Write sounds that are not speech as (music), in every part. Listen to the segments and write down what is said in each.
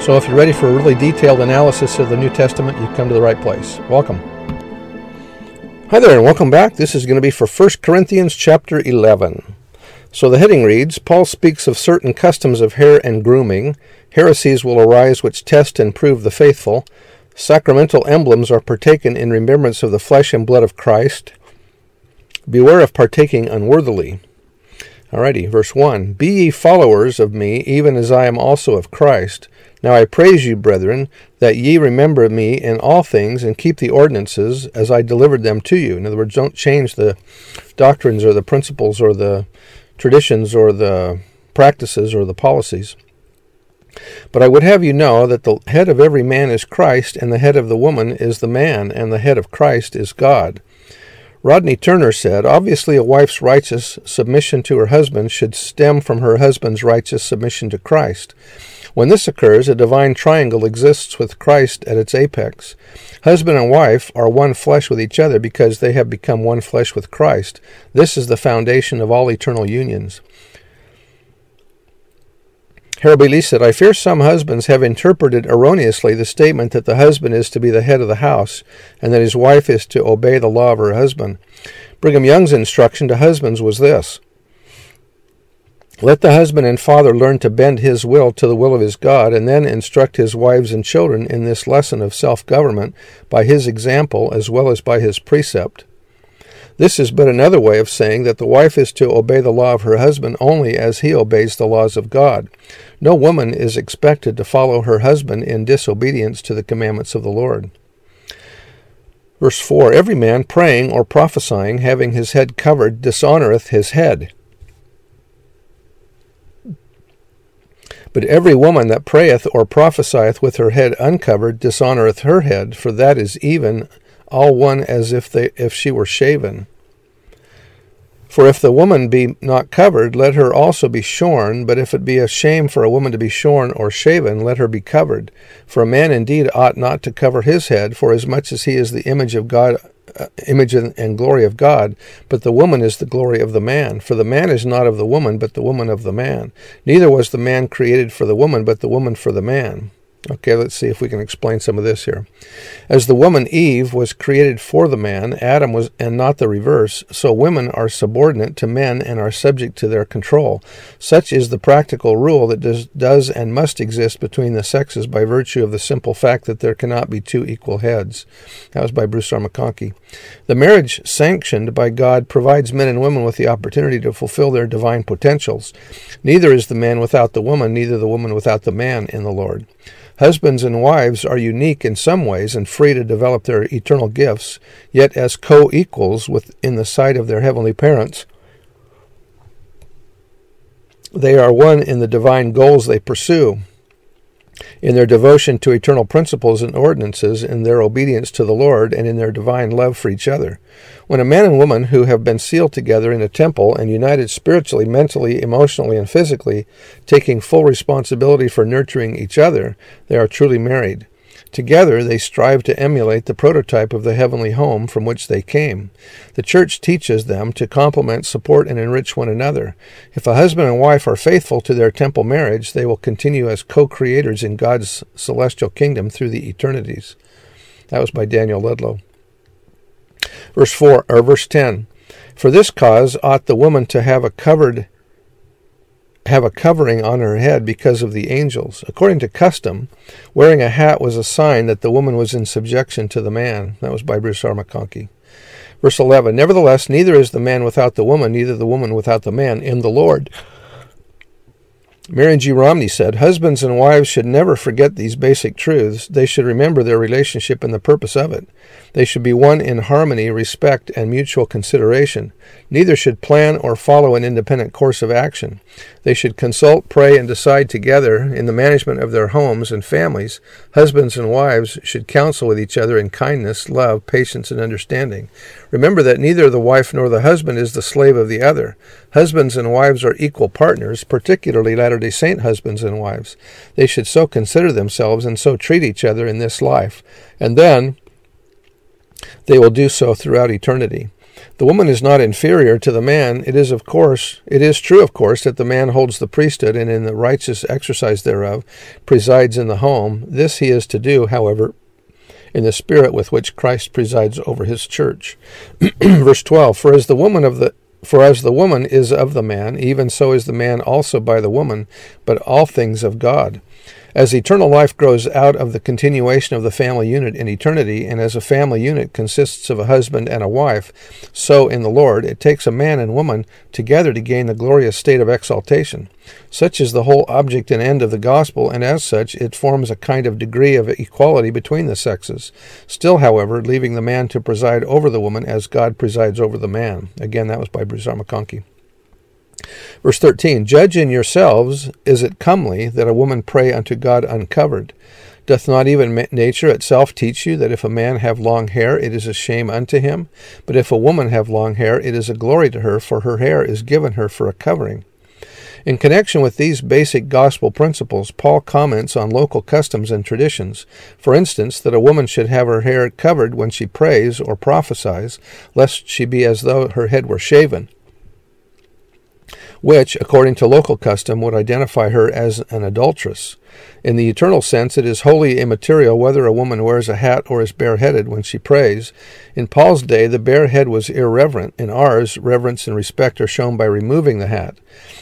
So if you're ready for a really detailed analysis of the New Testament, you've come to the right place. Welcome. Hi there, and welcome back. This is going to be for 1 Corinthians chapter 11. So the heading reads Paul speaks of certain customs of hair and grooming. Heresies will arise which test and prove the faithful. Sacramental emblems are partaken in remembrance of the flesh and blood of Christ. Beware of partaking unworthily. Alrighty, verse 1 Be ye followers of me, even as I am also of Christ. Now I praise you, brethren, that ye remember me in all things, and keep the ordinances as I delivered them to you. In other words, don't change the doctrines or the principles or the traditions or the practices or the policies. But I would have you know that the head of every man is Christ, and the head of the woman is the man, and the head of Christ is God. Rodney Turner said, Obviously, a wife's righteous submission to her husband should stem from her husband's righteous submission to Christ. When this occurs, a divine triangle exists with Christ at its apex. Husband and wife are one flesh with each other because they have become one flesh with Christ. This is the foundation of all eternal unions. Harold B. Lee said, I fear some husbands have interpreted erroneously the statement that the husband is to be the head of the house and that his wife is to obey the law of her husband. Brigham Young's instruction to husbands was this Let the husband and father learn to bend his will to the will of his God, and then instruct his wives and children in this lesson of self government by his example as well as by his precept. This is but another way of saying that the wife is to obey the law of her husband only as he obeys the laws of God. No woman is expected to follow her husband in disobedience to the commandments of the Lord. Verse 4 Every man praying or prophesying, having his head covered, dishonoureth his head. But every woman that prayeth or prophesieth with her head uncovered dishonoureth her head, for that is even all one as if they if she were shaven. For if the woman be not covered, let her also be shorn. But if it be a shame for a woman to be shorn or shaven, let her be covered. For a man indeed ought not to cover his head, for as much as he is the image of God, uh, image and glory of God, but the woman is the glory of the man. For the man is not of the woman, but the woman of the man. Neither was the man created for the woman, but the woman for the man. Okay, let's see if we can explain some of this here. As the woman Eve was created for the man, Adam was, and not the reverse, so women are subordinate to men and are subject to their control. Such is the practical rule that does, does and must exist between the sexes by virtue of the simple fact that there cannot be two equal heads. That was by Bruce R. McConkie. The marriage sanctioned by God provides men and women with the opportunity to fulfill their divine potentials. Neither is the man without the woman, neither the woman without the man in the Lord. Husbands and wives are unique in some ways and free to develop their eternal gifts, yet as co equals in the sight of their heavenly parents. They are one in the divine goals they pursue in their devotion to eternal principles and ordinances, in their obedience to the Lord, and in their divine love for each other. When a man and woman who have been sealed together in a temple and united spiritually, mentally, emotionally, and physically, taking full responsibility for nurturing each other, they are truly married. Together they strive to emulate the prototype of the heavenly home from which they came. The church teaches them to complement, support, and enrich one another. If a husband and wife are faithful to their temple marriage, they will continue as co creators in God's celestial kingdom through the eternities. That was by Daniel Ludlow. Verse 4 or verse 10 For this cause ought the woman to have a covered have a covering on her head because of the angels. According to custom, wearing a hat was a sign that the woman was in subjection to the man. That was by Bruce R. McConkie. Verse 11 Nevertheless, neither is the man without the woman, neither the woman without the man in the Lord. Marion G. Romney said, Husbands and wives should never forget these basic truths. They should remember their relationship and the purpose of it. They should be one in harmony, respect, and mutual consideration. Neither should plan or follow an independent course of action. They should consult, pray, and decide together in the management of their homes and families. Husbands and wives should counsel with each other in kindness, love, patience, and understanding. Remember that neither the wife nor the husband is the slave of the other. Husbands and wives are equal partners, particularly Latter day Saint husbands and wives. They should so consider themselves and so treat each other in this life. And then, they will do so throughout eternity. The woman is not inferior to the man. It is, of course, it is true, of course, that the man holds the priesthood and in the righteous exercise thereof presides in the home. This he is to do, however, in the spirit with which Christ presides over his church. (clears throat) Verse 12 For as the woman of the for as the woman is of the man, even so is the man also by the woman, but all things of God. As eternal life grows out of the continuation of the family unit in eternity, and as a family unit consists of a husband and a wife, so in the Lord it takes a man and woman together to gain the glorious state of exaltation. Such is the whole object and end of the gospel, and as such it forms a kind of degree of equality between the sexes. Still, however, leaving the man to preside over the woman as God presides over the man. Again, that was by Bruce R. McConkie. Verse 13 Judge in yourselves, is it comely that a woman pray unto God uncovered? Doth not even nature itself teach you that if a man have long hair, it is a shame unto him? But if a woman have long hair, it is a glory to her, for her hair is given her for a covering. In connection with these basic gospel principles, Paul comments on local customs and traditions. For instance, that a woman should have her hair covered when she prays or prophesies, lest she be as though her head were shaven which, according to local custom, would identify her as an adulteress. In the eternal sense, it is wholly immaterial whether a woman wears a hat or is bareheaded when she prays. In Paul's day, the bare head was irreverent. In ours, reverence and respect are shown by removing the hat.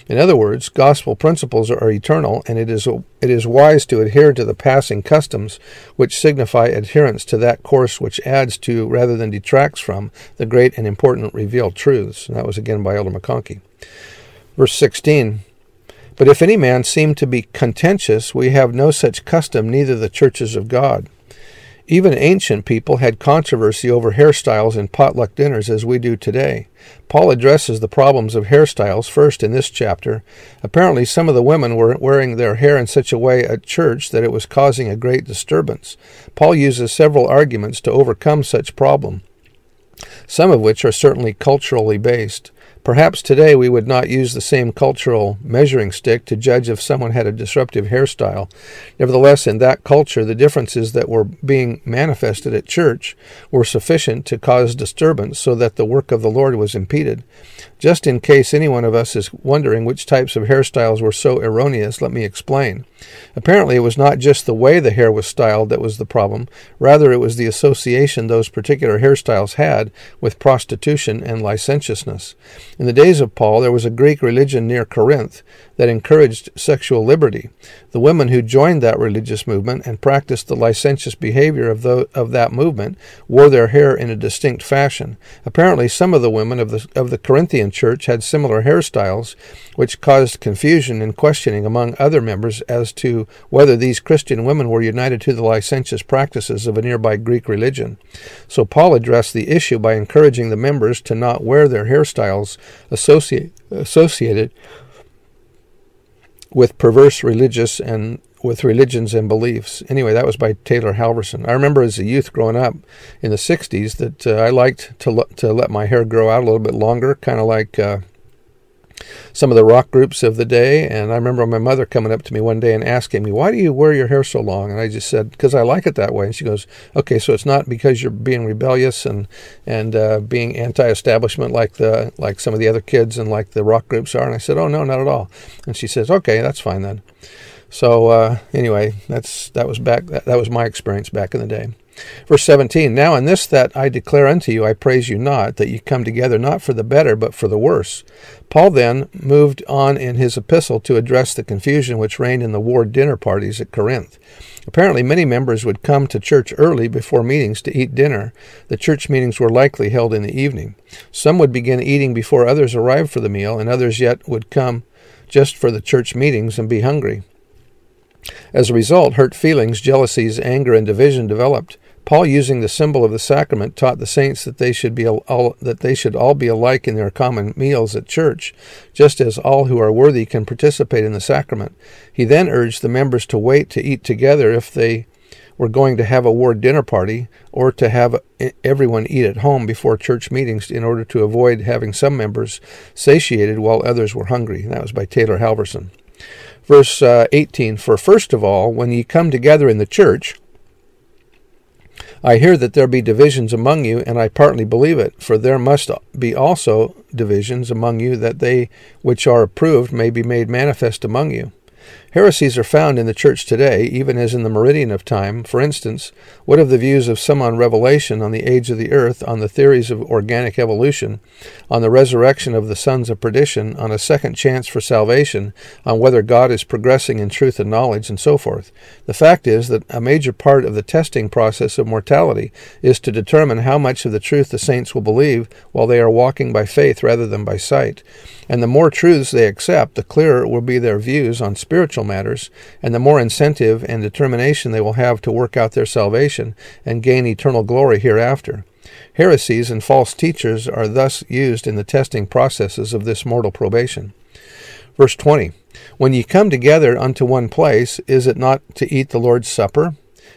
In other words, gospel principles are eternal, and it is, it is wise to adhere to the passing customs which signify adherence to that course which adds to, rather than detracts from, the great and important revealed truths. And that was again by Elder McConkie. Verse 16 But if any man seem to be contentious, we have no such custom, neither the churches of God. Even ancient people had controversy over hairstyles in potluck dinners as we do today. Paul addresses the problems of hairstyles first in this chapter. Apparently, some of the women were wearing their hair in such a way at church that it was causing a great disturbance. Paul uses several arguments to overcome such problem, some of which are certainly culturally based. Perhaps today we would not use the same cultural measuring stick to judge if someone had a disruptive hairstyle. Nevertheless, in that culture, the differences that were being manifested at church were sufficient to cause disturbance so that the work of the Lord was impeded. Just in case any one of us is wondering which types of hairstyles were so erroneous, let me explain. Apparently, it was not just the way the hair was styled that was the problem, rather, it was the association those particular hairstyles had with prostitution and licentiousness. In the days of Paul, there was a Greek religion near Corinth that encouraged sexual liberty. The women who joined that religious movement and practiced the licentious behavior of, the, of that movement wore their hair in a distinct fashion. Apparently, some of the women of the, of the Corinthian church had similar hairstyles, which caused confusion and questioning among other members as to whether these Christian women were united to the licentious practices of a nearby Greek religion. So Paul addressed the issue by encouraging the members to not wear their hairstyles associate, associated with perverse religious and with religions and beliefs. Anyway, that was by Taylor Halverson. I remember as a youth growing up in the 60s that uh, I liked to, to let my hair grow out a little bit longer, kind of like uh, some of the rock groups of the day. And I remember my mother coming up to me one day and asking me, Why do you wear your hair so long? And I just said, Because I like it that way. And she goes, Okay, so it's not because you're being rebellious and, and uh, being anti establishment like, the, like some of the other kids and like the rock groups are. And I said, Oh, no, not at all. And she says, Okay, that's fine then. So uh, anyway, that's that was back that, that was my experience back in the day. Verse 17 Now in this that I declare unto you, I praise you not, that ye come together not for the better, but for the worse. Paul then moved on in his epistle to address the confusion which reigned in the ward dinner parties at Corinth. Apparently, many members would come to church early before meetings to eat dinner. The church meetings were likely held in the evening. Some would begin eating before others arrived for the meal, and others yet would come just for the church meetings and be hungry. As a result, hurt feelings, jealousies, anger, and division developed. Paul, using the symbol of the sacrament, taught the saints that they should be all, that they should all be alike in their common meals at church, just as all who are worthy can participate in the sacrament. He then urged the members to wait to eat together if they were going to have a ward dinner party or to have everyone eat at home before church meetings in order to avoid having some members satiated while others were hungry. That was by Taylor Halverson. Verse uh, 18 For first of all, when ye come together in the church, I hear that there be divisions among you, and I partly believe it, for there must be also divisions among you, that they which are approved may be made manifest among you. Heresies are found in the Church today, even as in the meridian of time. For instance, what of the views of some on revelation, on the age of the earth, on the theories of organic evolution, on the resurrection of the sons of perdition, on a second chance for salvation, on whether God is progressing in truth and knowledge, and so forth? The fact is that a major part of the testing process of mortality is to determine how much of the truth the saints will believe while they are walking by faith rather than by sight. And the more truths they accept, the clearer will be their views on spiritual matters, and the more incentive and determination they will have to work out their salvation and gain eternal glory hereafter. Heresies and false teachers are thus used in the testing processes of this mortal probation. Verse 20 When ye come together unto one place, is it not to eat the Lord's Supper?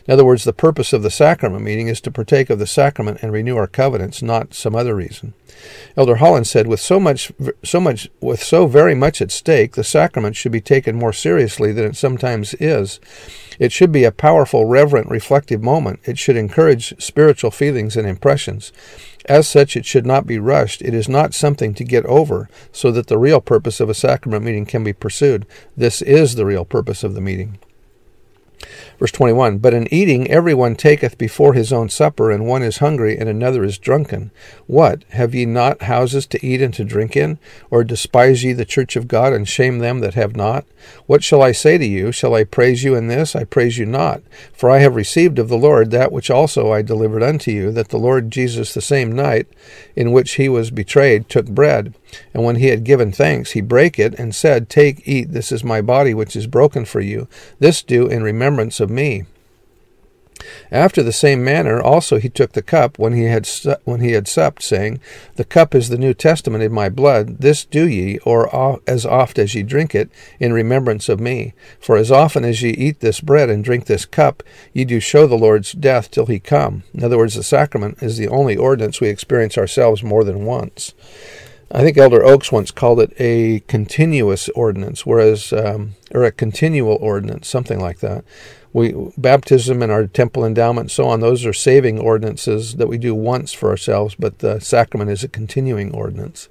In other words, the purpose of the sacrament meeting is to partake of the sacrament and renew our covenants, not some other reason. Elder Holland said, with so much, so much, with so very much at stake, the sacrament should be taken more seriously than it sometimes is. It should be a powerful, reverent, reflective moment. It should encourage spiritual feelings and impressions. As such, it should not be rushed. It is not something to get over, so that the real purpose of a sacrament meeting can be pursued. This is the real purpose of the meeting. Verse 21 But in eating every one taketh before his own supper, and one is hungry, and another is drunken. What? Have ye not houses to eat and to drink in? Or despise ye the church of God, and shame them that have not? What shall I say to you? Shall I praise you in this? I praise you not. For I have received of the Lord that which also I delivered unto you, that the Lord Jesus the same night in which he was betrayed took bread. And when he had given thanks, he brake it, and said, Take, eat, this is my body which is broken for you. This do in remembrance of me. After the same manner also he took the cup when he had su- when he had supped, saying, The cup is the New Testament in my blood. This do ye, or as oft as ye drink it, in remembrance of me. For as often as ye eat this bread and drink this cup, ye do show the Lord's death till he come. In other words, the sacrament is the only ordinance we experience ourselves more than once. I think Elder Oaks once called it a continuous ordinance, whereas um, or a continual ordinance, something like that. We baptism and our temple endowment, and so on. Those are saving ordinances that we do once for ourselves, but the sacrament is a continuing ordinance.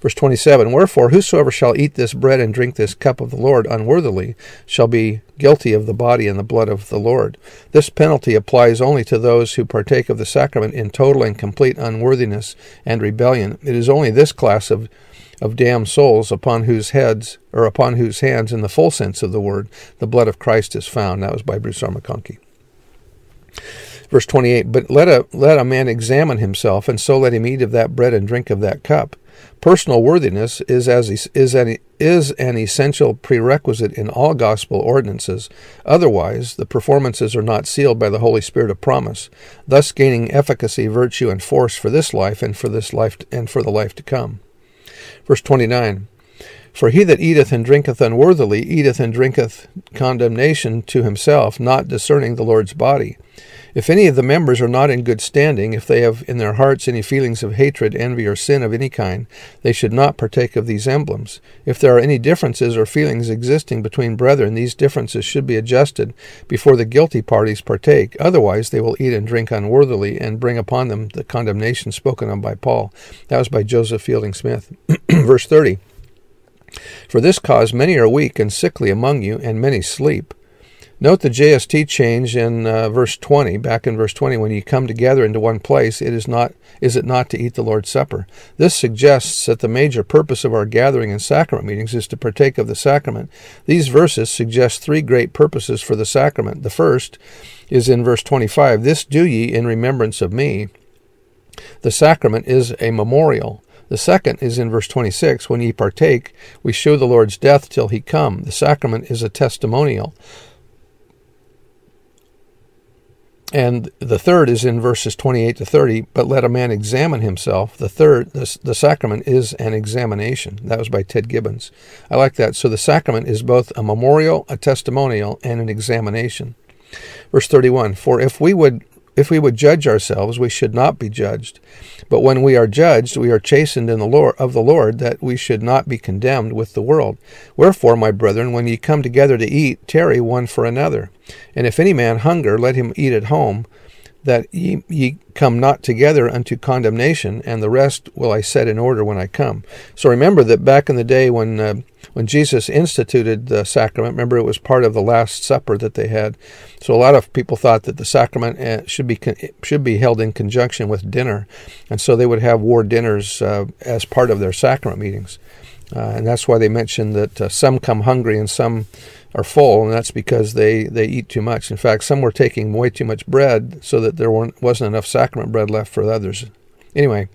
Verse 27 Wherefore, whosoever shall eat this bread and drink this cup of the Lord unworthily shall be guilty of the body and the blood of the Lord. This penalty applies only to those who partake of the sacrament in total and complete unworthiness and rebellion. It is only this class of of damned souls upon whose heads or upon whose hands in the full sense of the word the blood of Christ is found. That was by Bruce R. McConkie. Verse 28 But let a, let a man examine himself, and so let him eat of that bread and drink of that cup. Personal worthiness is, as, is, an, is an essential prerequisite in all gospel ordinances. Otherwise, the performances are not sealed by the Holy Spirit of promise, thus gaining efficacy, virtue, and force for this life and for this life and for the life to come. Verse 29 For he that eateth and drinketh unworthily eateth and drinketh condemnation to himself, not discerning the Lord's body. If any of the members are not in good standing, if they have in their hearts any feelings of hatred, envy, or sin of any kind, they should not partake of these emblems. If there are any differences or feelings existing between brethren, these differences should be adjusted before the guilty parties partake. Otherwise, they will eat and drink unworthily and bring upon them the condemnation spoken of by Paul. That was by Joseph Fielding Smith. (clears throat) Verse 30. For this cause many are weak and sickly among you, and many sleep. Note the JST change in uh, verse 20. Back in verse 20, when you come together into one place, it is not is it not to eat the Lord's Supper. This suggests that the major purpose of our gathering and sacrament meetings is to partake of the sacrament. These verses suggest three great purposes for the sacrament. The first is in verse 25. This do ye in remembrance of me. The sacrament is a memorial. The second is in verse 26 When ye partake, we show the Lord's death till he come. The sacrament is a testimonial. And the third is in verses 28 to 30, but let a man examine himself. The third, the, the, sacrament is an examination. That was by Ted Gibbons. I like that. So the sacrament is both a memorial, a testimonial, and an examination. Verse 31 For if we would if we would judge ourselves, we should not be judged. But when we are judged, we are chastened in the Lord of the Lord, that we should not be condemned with the world. Wherefore, my brethren, when ye come together to eat, tarry one for another. And if any man hunger, let him eat at home, that ye, ye come not together unto condemnation, and the rest will I set in order when I come. So remember that back in the day when uh, when Jesus instituted the sacrament, remember it was part of the Last Supper that they had. So a lot of people thought that the sacrament uh, should be should be held in conjunction with dinner, and so they would have war dinners uh, as part of their sacrament meetings, uh, and that's why they mentioned that uh, some come hungry and some are full, and that's because they, they eat too much. In fact, some were taking way too much bread so that there wasn't enough sacrament bread left for the others. Anyway,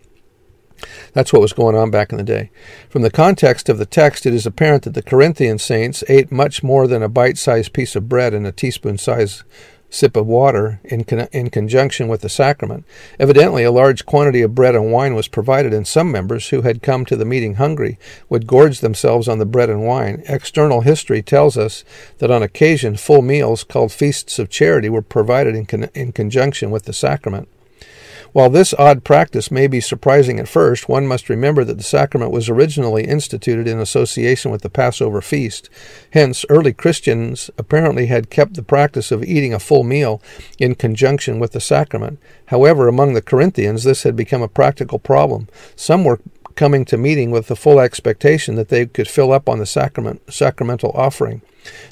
that's what was going on back in the day. From the context of the text, it is apparent that the Corinthian saints ate much more than a bite sized piece of bread and a teaspoon sized sip of water in, con- in conjunction with the sacrament. Evidently, a large quantity of bread and wine was provided, and some members who had come to the meeting hungry would gorge themselves on the bread and wine. External history tells us that on occasion full meals called feasts of charity were provided in, con- in conjunction with the sacrament. While this odd practice may be surprising at first, one must remember that the sacrament was originally instituted in association with the Passover feast. Hence, early Christians apparently had kept the practice of eating a full meal in conjunction with the sacrament. However, among the Corinthians, this had become a practical problem. Some were coming to meeting with the full expectation that they could fill up on the sacrament, sacramental offering.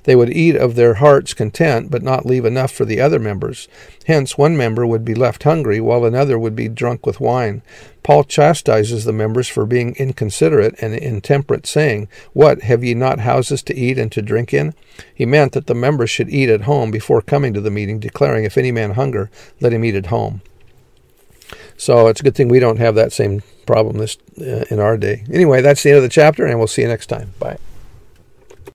They would eat of their heart's content, but not leave enough for the other members. Hence, one member would be left hungry, while another would be drunk with wine. Paul chastises the members for being inconsiderate and intemperate, saying, What, have ye not houses to eat and to drink in? He meant that the members should eat at home before coming to the meeting, declaring, If any man hunger, let him eat at home. So it's a good thing we don't have that same problem this uh, in our day. Anyway, that's the end of the chapter, and we'll see you next time. Bye.